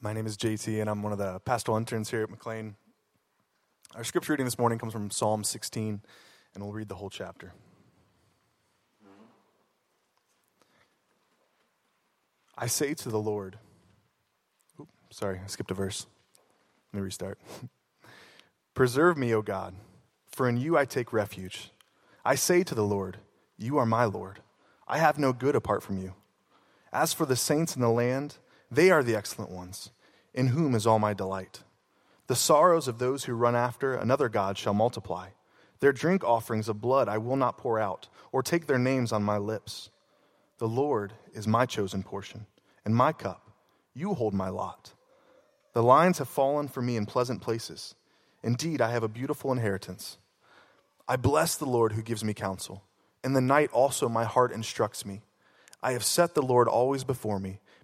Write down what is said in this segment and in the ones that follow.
My name is JT, and I'm one of the pastoral interns here at McLean. Our scripture reading this morning comes from Psalm 16, and we'll read the whole chapter. I say to the Lord, Oops, sorry, I skipped a verse. Let me restart. Preserve me, O God, for in you I take refuge. I say to the Lord, You are my Lord. I have no good apart from you. As for the saints in the land, they are the excellent ones, in whom is all my delight. The sorrows of those who run after another God shall multiply. Their drink offerings of blood I will not pour out, or take their names on my lips. The Lord is my chosen portion, and my cup. You hold my lot. The lines have fallen for me in pleasant places. Indeed, I have a beautiful inheritance. I bless the Lord who gives me counsel. In the night also my heart instructs me. I have set the Lord always before me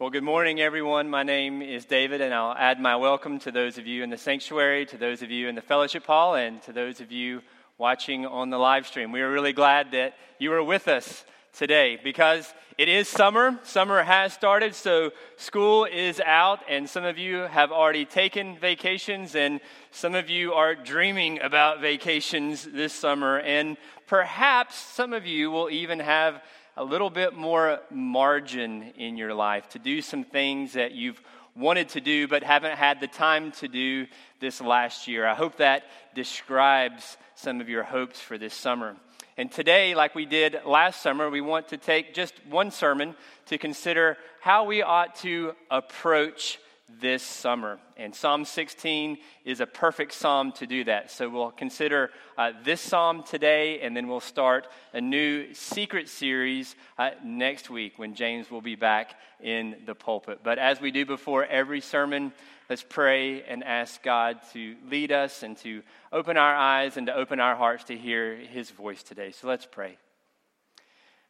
Well, good morning, everyone. My name is David, and I'll add my welcome to those of you in the sanctuary, to those of you in the fellowship hall, and to those of you watching on the live stream. We are really glad that you are with us today because it is summer. Summer has started, so school is out, and some of you have already taken vacations, and some of you are dreaming about vacations this summer, and perhaps some of you will even have a little bit more margin in your life to do some things that you've wanted to do but haven't had the time to do this last year. I hope that describes some of your hopes for this summer. And today, like we did last summer, we want to take just one sermon to consider how we ought to approach this summer. And Psalm 16 is a perfect psalm to do that. So we'll consider uh, this psalm today, and then we'll start a new secret series uh, next week when James will be back in the pulpit. But as we do before every sermon, let's pray and ask God to lead us and to open our eyes and to open our hearts to hear his voice today. So let's pray.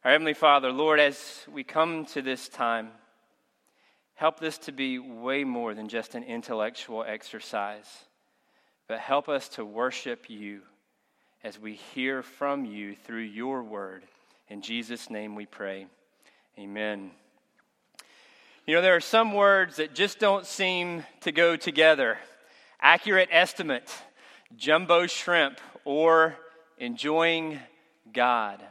Our Heavenly Father, Lord, as we come to this time, Help this to be way more than just an intellectual exercise, but help us to worship you as we hear from you through your word. In Jesus' name we pray. Amen. You know, there are some words that just don't seem to go together accurate estimate, jumbo shrimp, or enjoying God.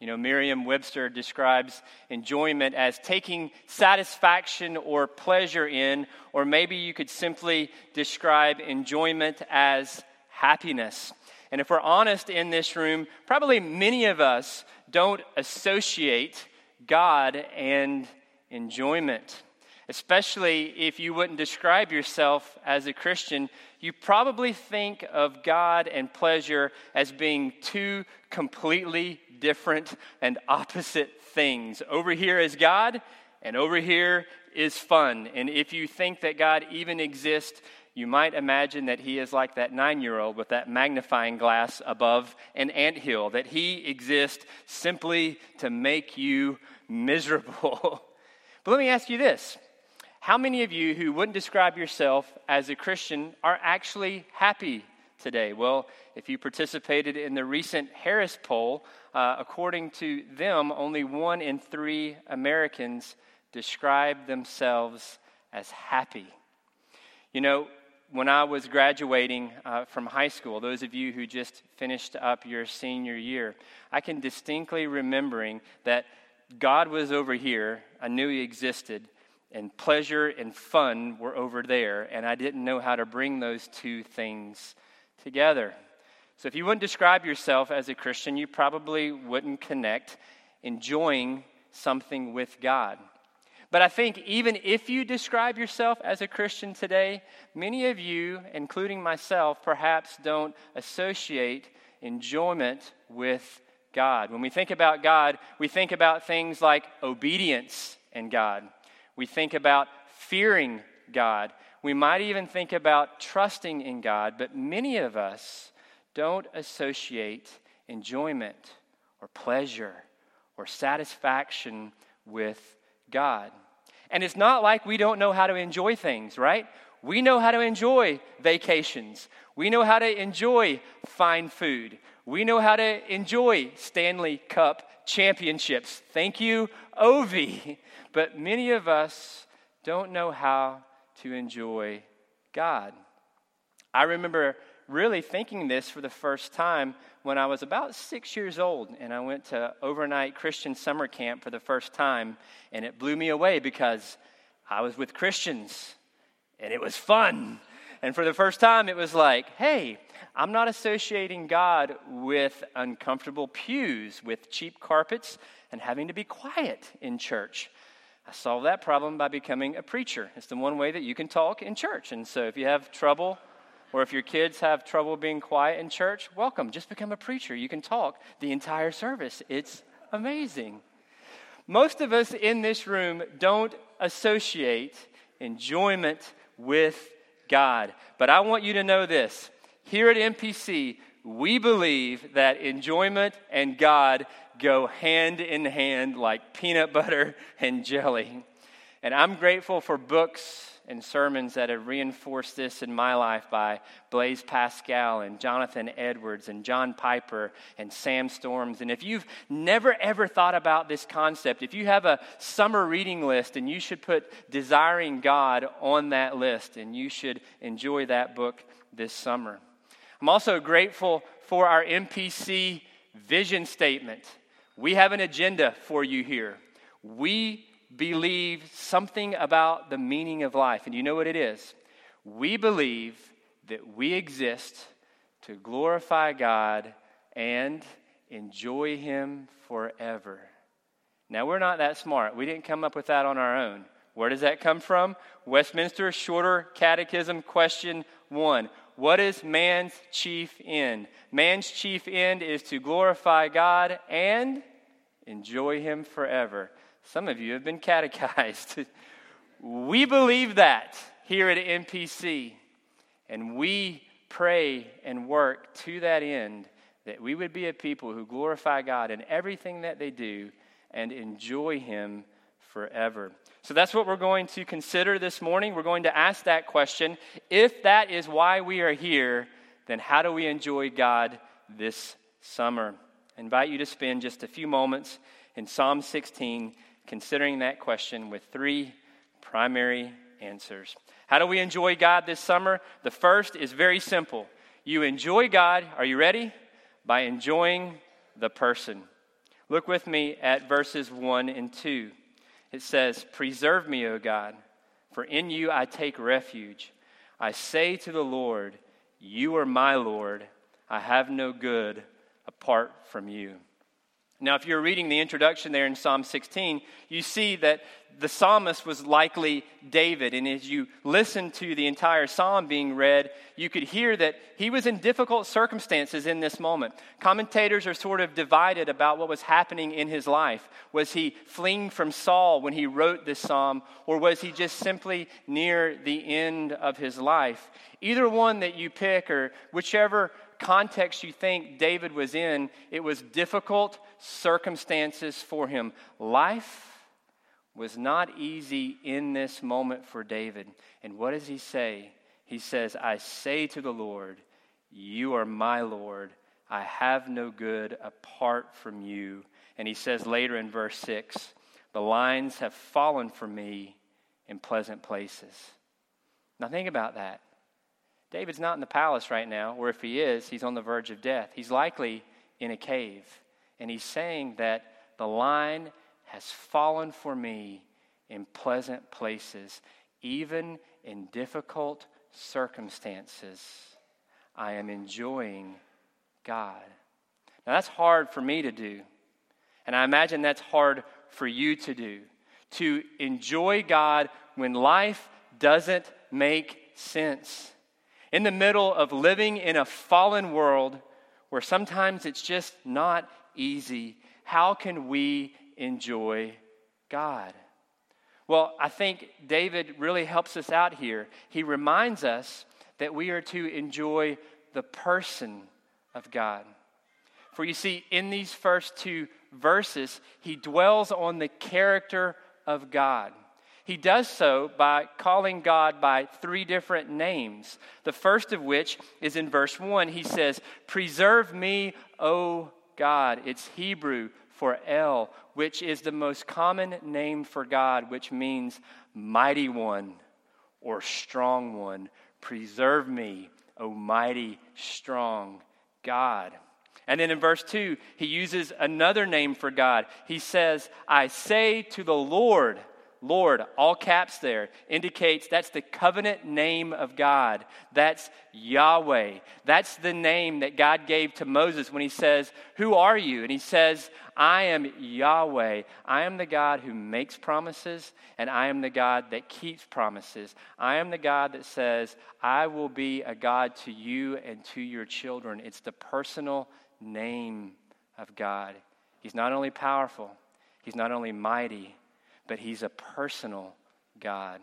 You know, Merriam Webster describes enjoyment as taking satisfaction or pleasure in, or maybe you could simply describe enjoyment as happiness. And if we're honest in this room, probably many of us don't associate God and enjoyment. Especially if you wouldn't describe yourself as a Christian, you probably think of God and pleasure as being two completely different and opposite things. Over here is God, and over here is fun. And if you think that God even exists, you might imagine that he is like that nine year old with that magnifying glass above an ant hill, that he exists simply to make you miserable. but let me ask you this How many of you who wouldn't describe yourself as a Christian are actually happy today? Well, if you participated in the recent Harris poll, uh, according to them, only one in three Americans describe themselves as happy. You know, when I was graduating uh, from high school, those of you who just finished up your senior year, I can distinctly remembering that God was over here. I knew He existed, and pleasure and fun were over there, and I didn't know how to bring those two things together. So, if you wouldn't describe yourself as a Christian, you probably wouldn't connect enjoying something with God. But I think even if you describe yourself as a Christian today, many of you, including myself, perhaps don't associate enjoyment with God. When we think about God, we think about things like obedience and God. We think about fearing God. We might even think about trusting in God, but many of us don't associate enjoyment or pleasure or satisfaction with God. And it's not like we don't know how to enjoy things, right? We know how to enjoy vacations. We know how to enjoy fine food. We know how to enjoy Stanley Cup championships. Thank you, Ovi. But many of us don't know how to enjoy God. I remember really thinking this for the first time when I was about six years old and I went to overnight Christian summer camp for the first time, and it blew me away because I was with Christians and it was fun. And for the first time, it was like, hey, I'm not associating God with uncomfortable pews, with cheap carpets, and having to be quiet in church. I solved that problem by becoming a preacher. It's the one way that you can talk in church. And so if you have trouble or if your kids have trouble being quiet in church, welcome. Just become a preacher. You can talk the entire service. It's amazing. Most of us in this room don't associate enjoyment with God. But I want you to know this here at MPC, we believe that enjoyment and God go hand in hand like peanut butter and jelly. And I'm grateful for books and sermons that have reinforced this in my life by Blaise Pascal and Jonathan Edwards and John Piper and Sam Storms. And if you've never ever thought about this concept, if you have a summer reading list and you should put Desiring God on that list and you should enjoy that book this summer. I'm also grateful for our MPC vision statement. We have an agenda for you here. We believe something about the meaning of life. And you know what it is? We believe that we exist to glorify God and enjoy Him forever. Now, we're not that smart. We didn't come up with that on our own. Where does that come from? Westminster Shorter Catechism, question one. What is man's chief end? Man's chief end is to glorify God and enjoy Him forever. Some of you have been catechized. we believe that here at MPC, and we pray and work to that end that we would be a people who glorify God in everything that they do and enjoy Him forever. So that's what we're going to consider this morning. We're going to ask that question. If that is why we are here, then how do we enjoy God this summer? I invite you to spend just a few moments in Psalm 16 considering that question with three primary answers. How do we enjoy God this summer? The first is very simple. You enjoy God, are you ready? By enjoying the person. Look with me at verses 1 and 2. It says, Preserve me, O God, for in you I take refuge. I say to the Lord, You are my Lord. I have no good apart from you. Now, if you're reading the introduction there in Psalm 16, you see that the psalmist was likely David. And as you listen to the entire psalm being read, you could hear that he was in difficult circumstances in this moment. Commentators are sort of divided about what was happening in his life. Was he fleeing from Saul when he wrote this psalm, or was he just simply near the end of his life? Either one that you pick, or whichever context you think David was in, it was difficult circumstances for him. Life was not easy in this moment for David. And what does he say? He says, I say to the Lord, You are my Lord. I have no good apart from you. And he says later in verse 6, The lines have fallen for me in pleasant places. Now think about that. David's not in the palace right now, or if he is, he's on the verge of death. He's likely in a cave. And he's saying that the line has fallen for me in pleasant places, even in difficult circumstances. I am enjoying God. Now, that's hard for me to do. And I imagine that's hard for you to do. To enjoy God when life doesn't make sense in the middle of living in a fallen world where sometimes it's just not easy, how can we enjoy God? Well, I think David really helps us out here. He reminds us that we are to enjoy the person of God. For you see, in these first two verses, he dwells on the character of God. He does so by calling God by three different names. The first of which is in verse 1. He says, Preserve me, O God. It's Hebrew for El, which is the most common name for God, which means mighty one or strong one. Preserve me, O mighty, strong God. And then in verse 2, he uses another name for God. He says, I say to the Lord, Lord, all caps there, indicates that's the covenant name of God. That's Yahweh. That's the name that God gave to Moses when he says, Who are you? And he says, I am Yahweh. I am the God who makes promises, and I am the God that keeps promises. I am the God that says, I will be a God to you and to your children. It's the personal name of God. He's not only powerful, he's not only mighty but he's a personal God.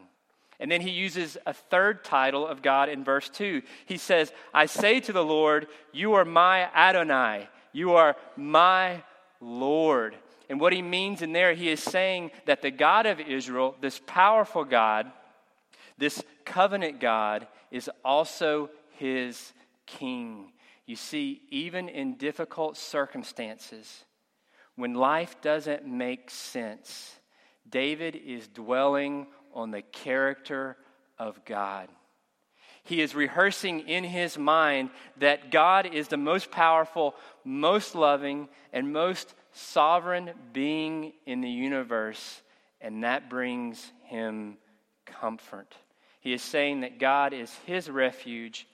And then he uses a third title of God in verse 2. He says, I say to the Lord, You are my Adonai, you are my Lord. And what he means in there, he is saying that the God of Israel, this powerful God, this covenant God, is also his king. You see, even in difficult circumstances, when life doesn't make sense, David is dwelling on the character of God. He is rehearsing in his mind that God is the most powerful, most loving, and most sovereign being in the universe, and that brings him comfort. He is saying that God is his refuge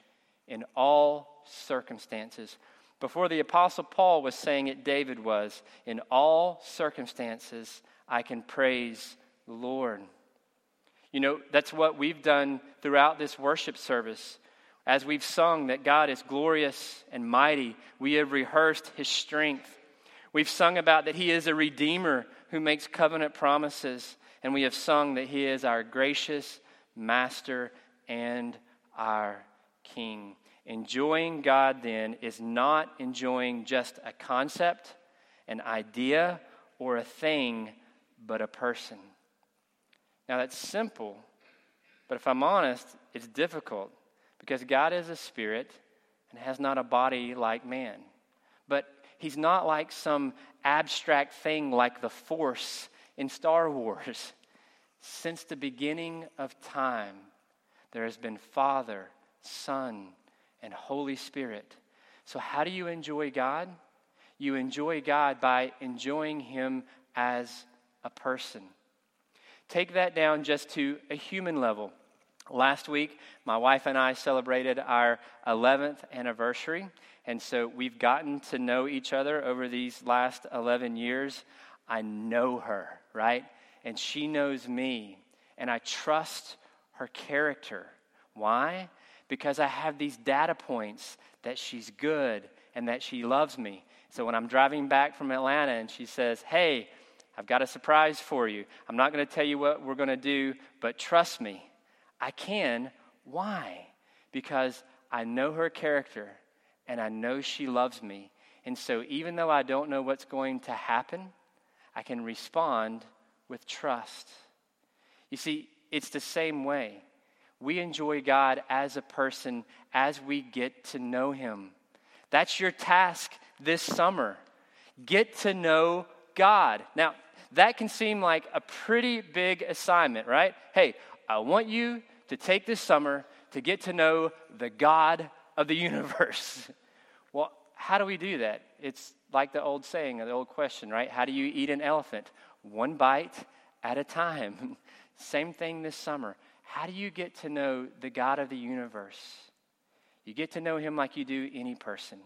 in all circumstances. Before the Apostle Paul was saying it, David was. In all circumstances, I can praise the Lord. You know, that's what we've done throughout this worship service. As we've sung that God is glorious and mighty, we have rehearsed his strength. We've sung about that he is a redeemer who makes covenant promises, and we have sung that he is our gracious master and our king. Enjoying God then is not enjoying just a concept, an idea, or a thing, but a person. Now, that's simple, but if I'm honest, it's difficult because God is a spirit and has not a body like man. But he's not like some abstract thing like the Force in Star Wars. Since the beginning of time, there has been Father, Son, and Holy Spirit. So, how do you enjoy God? You enjoy God by enjoying Him as a person. Take that down just to a human level. Last week, my wife and I celebrated our 11th anniversary, and so we've gotten to know each other over these last 11 years. I know her, right? And she knows me, and I trust her character. Why? Because I have these data points that she's good and that she loves me. So when I'm driving back from Atlanta and she says, Hey, I've got a surprise for you. I'm not going to tell you what we're going to do, but trust me, I can. Why? Because I know her character and I know she loves me. And so, even though I don't know what's going to happen, I can respond with trust. You see, it's the same way. We enjoy God as a person as we get to know Him. That's your task this summer. Get to know God. Now, that can seem like a pretty big assignment, right? Hey, I want you to take this summer to get to know the God of the universe. well, how do we do that? It's like the old saying, the old question, right? How do you eat an elephant? One bite at a time. Same thing this summer. How do you get to know the God of the universe? You get to know him like you do any person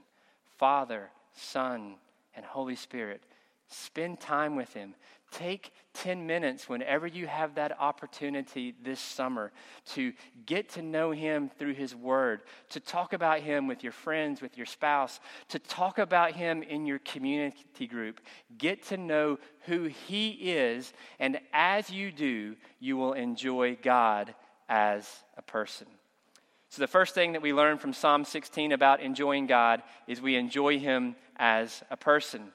Father, Son, and Holy Spirit Spend time with Him. Take 10 minutes whenever you have that opportunity this summer to get to know Him through His Word, to talk about Him with your friends, with your spouse, to talk about Him in your community group. Get to know who He is, and as you do, you will enjoy God as a person. So, the first thing that we learn from Psalm 16 about enjoying God is we enjoy Him as a person.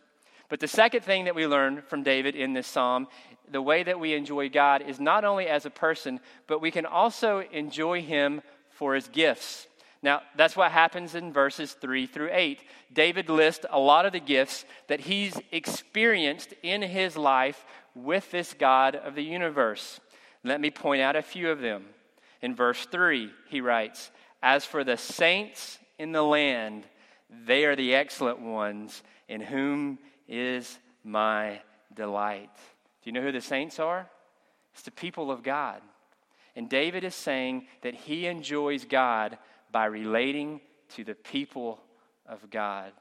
But the second thing that we learn from David in this psalm, the way that we enjoy God is not only as a person, but we can also enjoy him for his gifts. Now, that's what happens in verses 3 through 8. David lists a lot of the gifts that he's experienced in his life with this God of the universe. Let me point out a few of them. In verse 3, he writes, As for the saints in the land, they are the excellent ones in whom is my delight. Do you know who the saints are? It's the people of God. And David is saying that he enjoys God by relating to the people of God.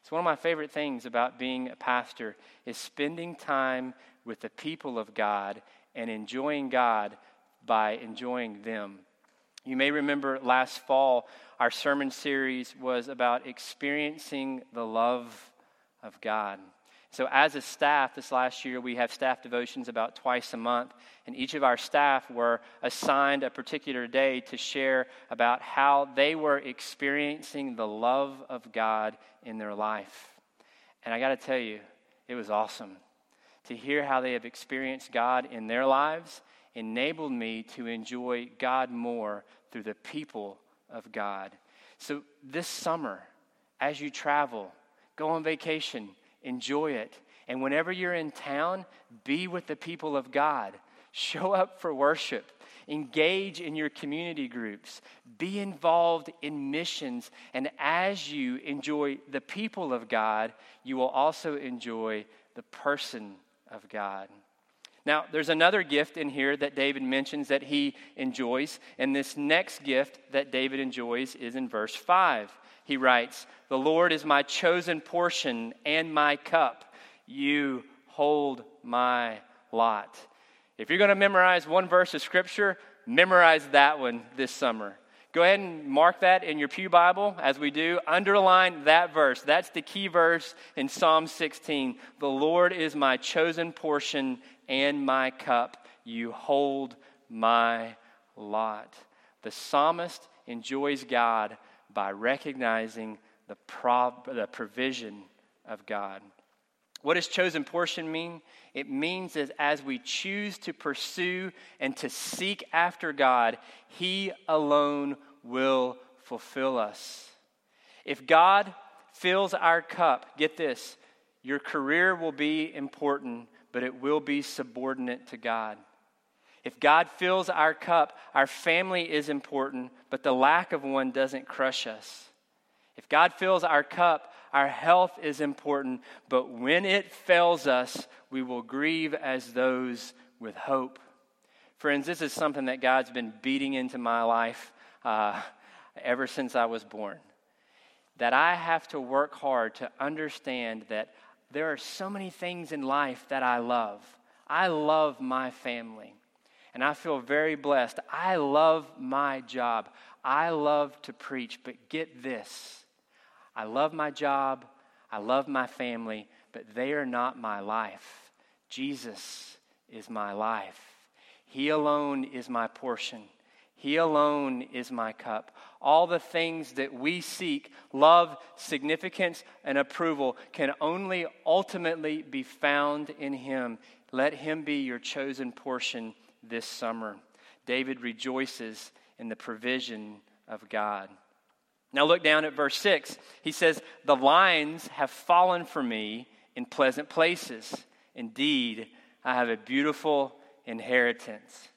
It's one of my favorite things about being a pastor is spending time with the people of God and enjoying God by enjoying them. You may remember last fall, our sermon series was about experiencing the love of God. So, as a staff, this last year, we have staff devotions about twice a month, and each of our staff were assigned a particular day to share about how they were experiencing the love of God in their life. And I got to tell you, it was awesome to hear how they have experienced God in their lives, enabled me to enjoy God more through the people of God. So, this summer, as you travel, Go on vacation, enjoy it. And whenever you're in town, be with the people of God. Show up for worship. Engage in your community groups. Be involved in missions. And as you enjoy the people of God, you will also enjoy the person of God. Now, there's another gift in here that David mentions that he enjoys. And this next gift that David enjoys is in verse 5 he writes, The Lord is my chosen portion and my cup. You hold my lot. If you're going to memorize one verse of Scripture, memorize that one this summer. Go ahead and mark that in your Pew Bible as we do. Underline that verse. That's the key verse in Psalm 16. The Lord is my chosen portion and my cup. You hold my lot. The psalmist enjoys God by recognizing the, prov- the provision of God. What does chosen portion mean? It means that as we choose to pursue and to seek after God, He alone will fulfill us. If God fills our cup, get this, your career will be important, but it will be subordinate to God. If God fills our cup, our family is important, but the lack of one doesn't crush us. If God fills our cup, our health is important, but when it fails us, we will grieve as those with hope. Friends, this is something that God's been beating into my life uh, ever since I was born. That I have to work hard to understand that there are so many things in life that I love. I love my family and I feel very blessed. I love my job. I love to preach, but get this I love my job, I love my family, but they are not my life. Jesus is my life. He alone is my portion. He alone is my cup. All the things that we seek, love, significance, and approval, can only ultimately be found in Him. Let Him be your chosen portion this summer. David rejoices in the provision of God. Now look down at verse 6. He says, The lines have fallen for me in pleasant places. Indeed, I have a beautiful inheritance.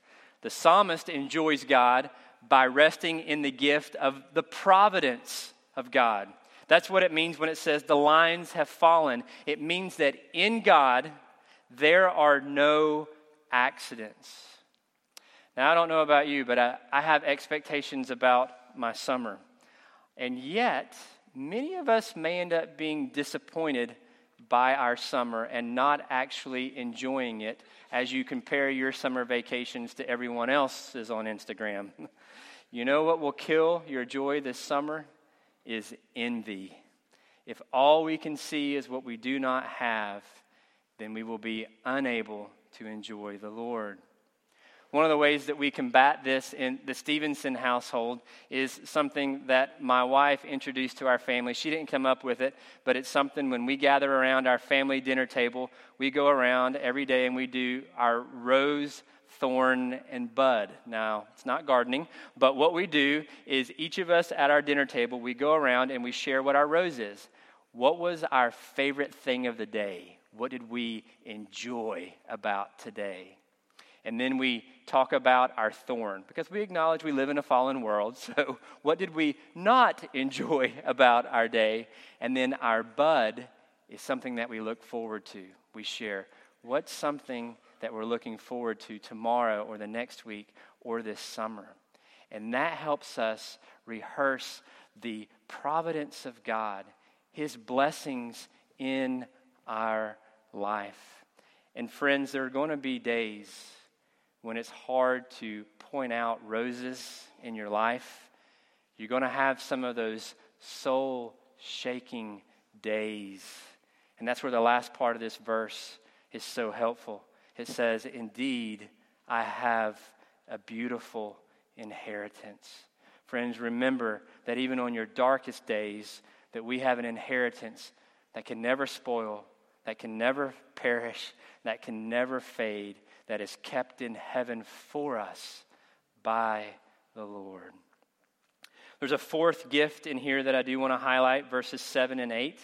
The psalmist enjoys God by resting in the gift of the providence of God. That's what it means when it says the lines have fallen. It means that in God, there are no accidents. Now, I don't know about you, but I, I have expectations about my summer. And yet, many of us may end up being disappointed by our summer and not actually enjoying it as you compare your summer vacations to everyone else's on Instagram. You know what will kill your joy this summer? Is envy. If all we can see is what we do not have, then we will be unable to enjoy the Lord. One of the ways that we combat this in the Stevenson household is something that my wife introduced to our family. She didn't come up with it, but it's something when we gather around our family dinner table, we go around every day and we do our rose, thorn, and bud. Now, it's not gardening, but what we do is each of us at our dinner table, we go around and we share what our rose is. What was our favorite thing of the day? What did we enjoy about today? And then we talk about our thorn because we acknowledge we live in a fallen world. So, what did we not enjoy about our day? And then our bud is something that we look forward to. We share what's something that we're looking forward to tomorrow or the next week or this summer. And that helps us rehearse the providence of God, His blessings in our life. And friends, there are going to be days when it's hard to point out roses in your life. You're going to have some of those soul shaking days. And that's where the last part of this verse is so helpful. It says, Indeed, I have a beautiful inheritance. Friends, remember that even on your darkest days, that we have an inheritance that can never spoil, that can never perish, that can never fade, that is kept in heaven for us by the Lord. There's a fourth gift in here that I do want to highlight, verses 7 and 8.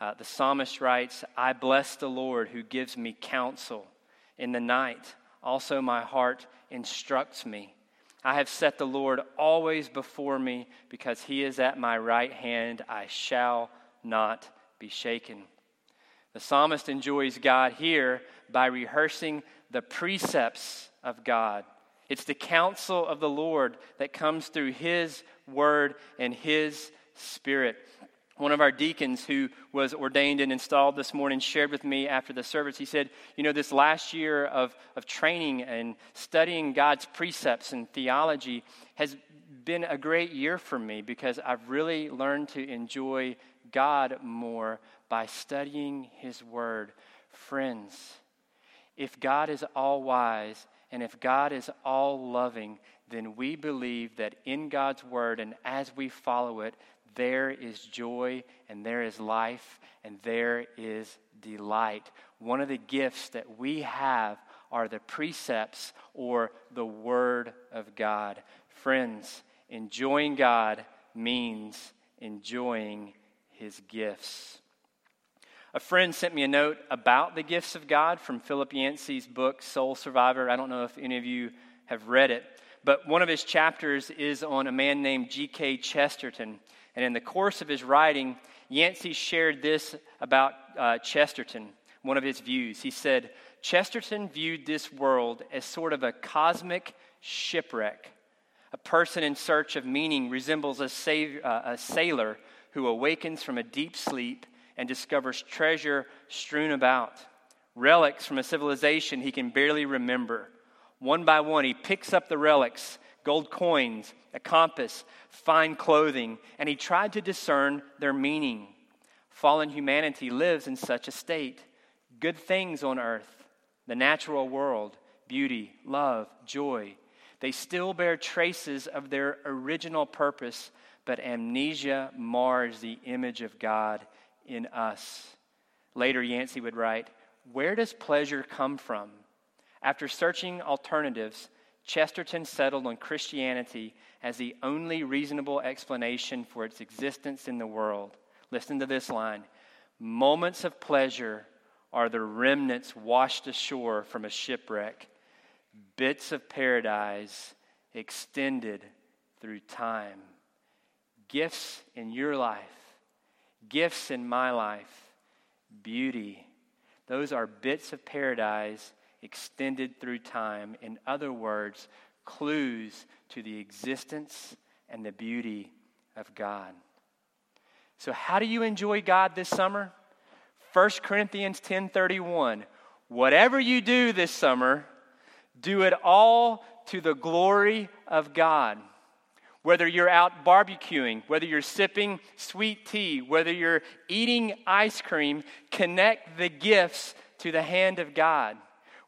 Uh, the psalmist writes, I bless the Lord who gives me counsel in the night. Also, my heart instructs me. I have set the Lord always before me because he is at my right hand. I shall not be shaken. The psalmist enjoys God here by rehearsing the precepts of God. It's the counsel of the Lord that comes through His word and His spirit. One of our deacons who was ordained and installed this morning shared with me after the service. He said, You know, this last year of, of training and studying God's precepts and theology has been a great year for me because I've really learned to enjoy God more by studying His Word. Friends, if God is all wise and if God is all loving, then we believe that in God's Word and as we follow it, there is joy and there is life and there is delight. One of the gifts that we have are the precepts or the Word of God. Friends, enjoying God means enjoying His gifts. A friend sent me a note about the gifts of God from Philip Yancey's book, Soul Survivor. I don't know if any of you have read it, but one of his chapters is on a man named G.K. Chesterton. And in the course of his writing, Yancey shared this about uh, Chesterton, one of his views. He said, Chesterton viewed this world as sort of a cosmic shipwreck. A person in search of meaning resembles a, uh, a sailor who awakens from a deep sleep and discovers treasure strewn about, relics from a civilization he can barely remember. One by one, he picks up the relics gold coins, a compass, fine clothing, and he tried to discern their meaning. Fallen humanity lives in such a state. Good things on earth, the natural world, beauty, love, joy, they still bear traces of their original purpose, but amnesia mars the image of God in us. Later, Yancey would write, Where does pleasure come from? After searching alternatives, Chesterton settled on Christianity as the only reasonable explanation for its existence in the world. Listen to this line Moments of pleasure are the remnants washed ashore from a shipwreck, bits of paradise extended through time. Gifts in your life gifts in my life, beauty. Those are bits of paradise extended through time. In other words, clues to the existence and the beauty of God. So, how do you enjoy God this summer? 1 Corinthians 10:31, whatever you do this summer, do it all to the glory of God. Whether you're out barbecuing, whether you're sipping sweet tea, whether you're eating ice cream, connect the gifts to the hand of God.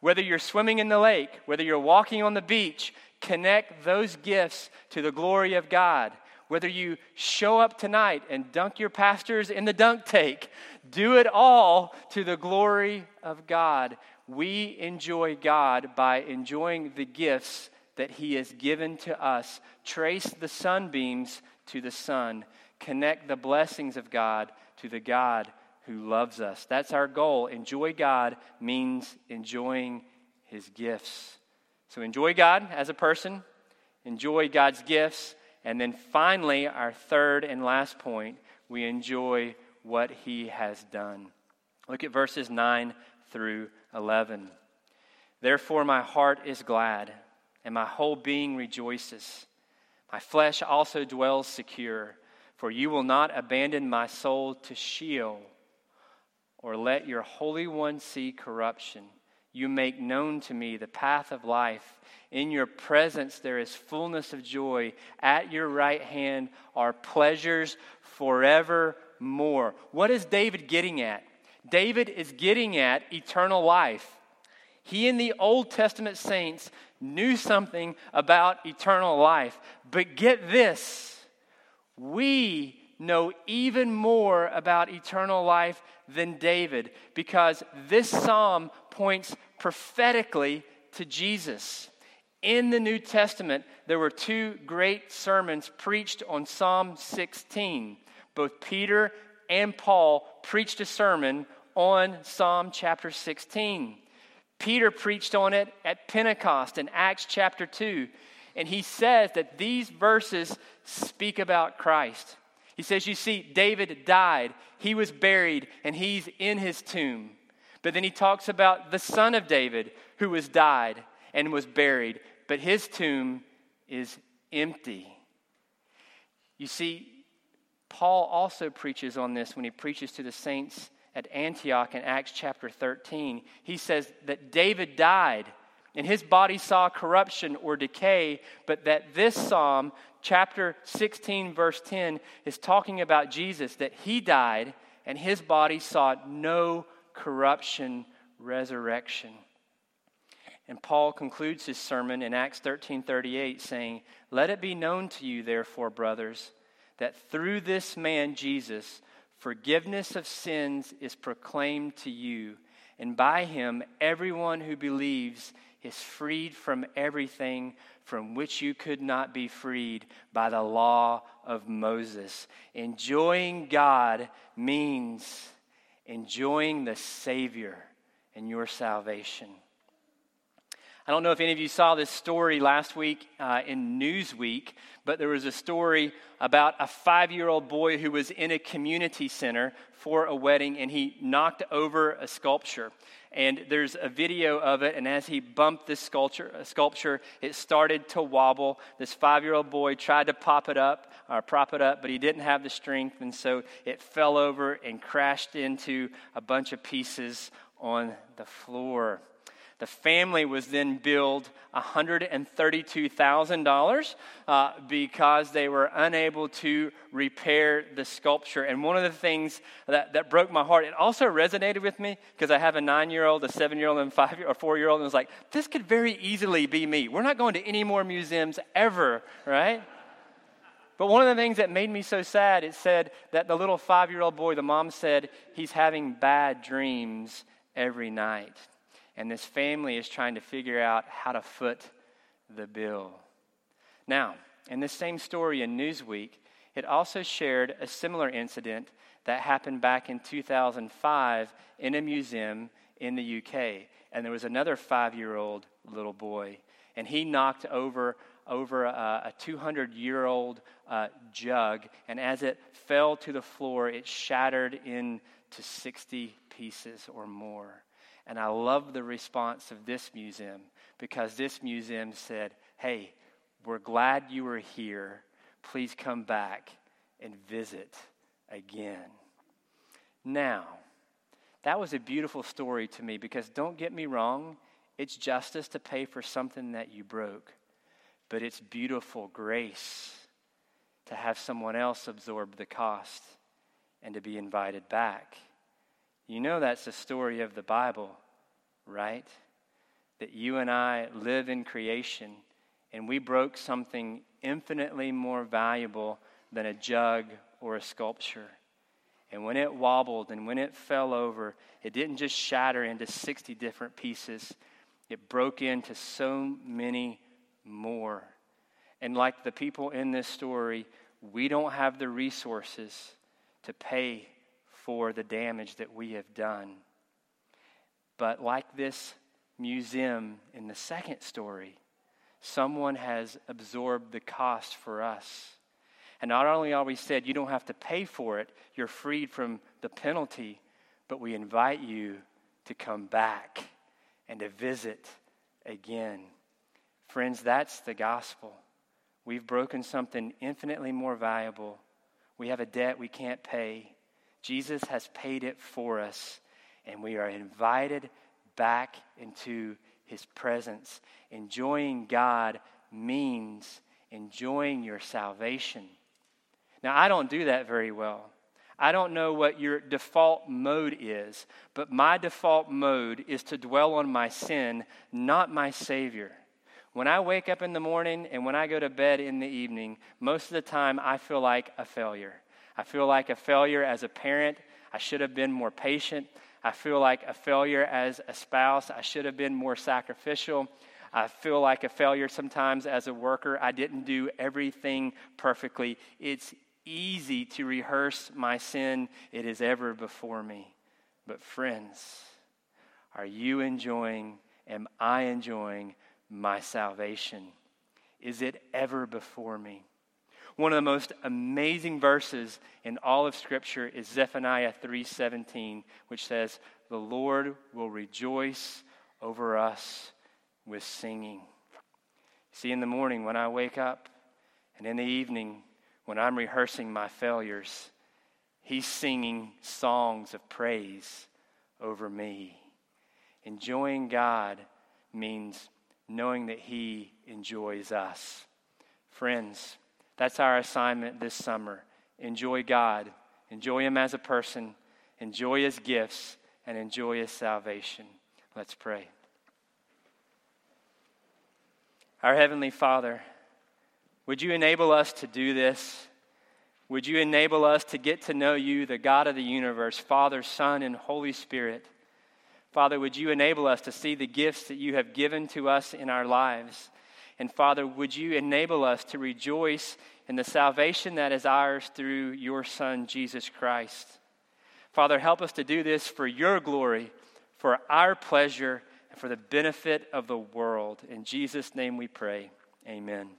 Whether you're swimming in the lake, whether you're walking on the beach, connect those gifts to the glory of God. Whether you show up tonight and dunk your pastors in the dunk tank, do it all to the glory of God. We enjoy God by enjoying the gifts that He has given to us. Trace the sunbeams to the sun. Connect the blessings of God to the God who loves us. That's our goal. Enjoy God means enjoying his gifts. So enjoy God as a person, enjoy God's gifts, and then finally, our third and last point, we enjoy what he has done. Look at verses 9 through 11. Therefore, my heart is glad, and my whole being rejoices. My flesh also dwells secure, for you will not abandon my soul to Sheol or let your Holy One see corruption. You make known to me the path of life. In your presence there is fullness of joy. At your right hand are pleasures forevermore. What is David getting at? David is getting at eternal life. He and the Old Testament saints knew something about eternal life. But get this we know even more about eternal life than David because this psalm points prophetically to Jesus. In the New Testament, there were two great sermons preached on Psalm 16. Both Peter and Paul preached a sermon on Psalm chapter 16. Peter preached on it at Pentecost in Acts chapter 2, and he says that these verses speak about Christ. He says, You see, David died, he was buried, and he's in his tomb. But then he talks about the son of David who was died and was buried, but his tomb is empty. You see, Paul also preaches on this when he preaches to the saints at Antioch in Acts chapter 13. He says that David died and his body saw corruption or decay, but that this psalm, chapter 16, verse 10, is talking about Jesus, that he died and his body saw no corruption, resurrection. And Paul concludes his sermon in Acts 13 38, saying, Let it be known to you, therefore, brothers, that through this man Jesus, forgiveness of sins is proclaimed to you, and by him everyone who believes is freed from everything from which you could not be freed by the law of Moses. Enjoying God means enjoying the Savior and your salvation. I don't know if any of you saw this story last week uh, in Newsweek, but there was a story about a five year old boy who was in a community center for a wedding and he knocked over a sculpture. And there's a video of it, and as he bumped this sculpture, sculpture it started to wobble. This five year old boy tried to pop it up, or prop it up, but he didn't have the strength, and so it fell over and crashed into a bunch of pieces on the floor. The family was then billed $132,000 uh, because they were unable to repair the sculpture. And one of the things that, that broke my heart, it also resonated with me because I have a nine year old, a seven year old, and five or four year old, and was like, this could very easily be me. We're not going to any more museums ever, right? But one of the things that made me so sad, it said that the little five year old boy, the mom said, he's having bad dreams every night and this family is trying to figure out how to foot the bill. Now, in this same story in Newsweek, it also shared a similar incident that happened back in 2005 in a museum in the UK. And there was another five year old little boy, and he knocked over over a 200 year old uh, jug, and as it fell to the floor, it shattered into 60 pieces or more. And I love the response of this museum because this museum said, Hey, we're glad you were here. Please come back and visit again. Now, That was a beautiful story to me because don't get me wrong, it's justice to pay for something that you broke, but it's beautiful grace to have someone else absorb the cost and to be invited back. You know that's the story of the Bible, right? That you and I live in creation and we broke something infinitely more valuable than a jug or a sculpture. And when it wobbled and when it fell over, it didn't just shatter into 60 different pieces, it broke into so many more. And like the people in this story, we don't have the resources to pay for the damage that we have done. But like this museum in the second story, someone has absorbed the cost for us. And not only are we said you don't have to pay for it, you're freed from the penalty, but we invite you to come back and to visit again. Friends, that's the gospel. We've broken something infinitely more valuable. We have a debt we can't pay. Jesus has paid it for us, and we are invited back into his presence. Enjoying God means enjoying your salvation. Now, I don't do that very well. I don't know what your default mode is, but my default mode is to dwell on my sin, not my Savior. When I wake up in the morning and when I go to bed in the evening, most of the time I feel like a failure. I feel like a failure as a parent. I should have been more patient. I feel like a failure as a spouse. I should have been more sacrificial. I feel like a failure sometimes as a worker. I didn't do everything perfectly. It's easy to rehearse my sin, it is ever before me. But, friends, are you enjoying, am I enjoying my salvation? Is it ever before me? One of the most amazing verses in all of Scripture is Zephaniah 3:17, which says, "The Lord will rejoice over us with singing." See, in the morning when I wake up, and in the evening when I'm rehearsing my failures, He's singing songs of praise over me. Enjoying God means knowing that He enjoys us. Friends, that's our assignment this summer. Enjoy God, enjoy Him as a person, enjoy His gifts, and enjoy His salvation. Let's pray. Our Heavenly Father, would you enable us to do this? Would you enable us to get to know you, the God of the universe, Father, Son, and Holy Spirit? Father, would you enable us to see the gifts that you have given to us in our lives? And Father, would you enable us to rejoice in the salvation that is ours through your Son, Jesus Christ? Father, help us to do this for your glory, for our pleasure, and for the benefit of the world. In Jesus' name we pray. Amen.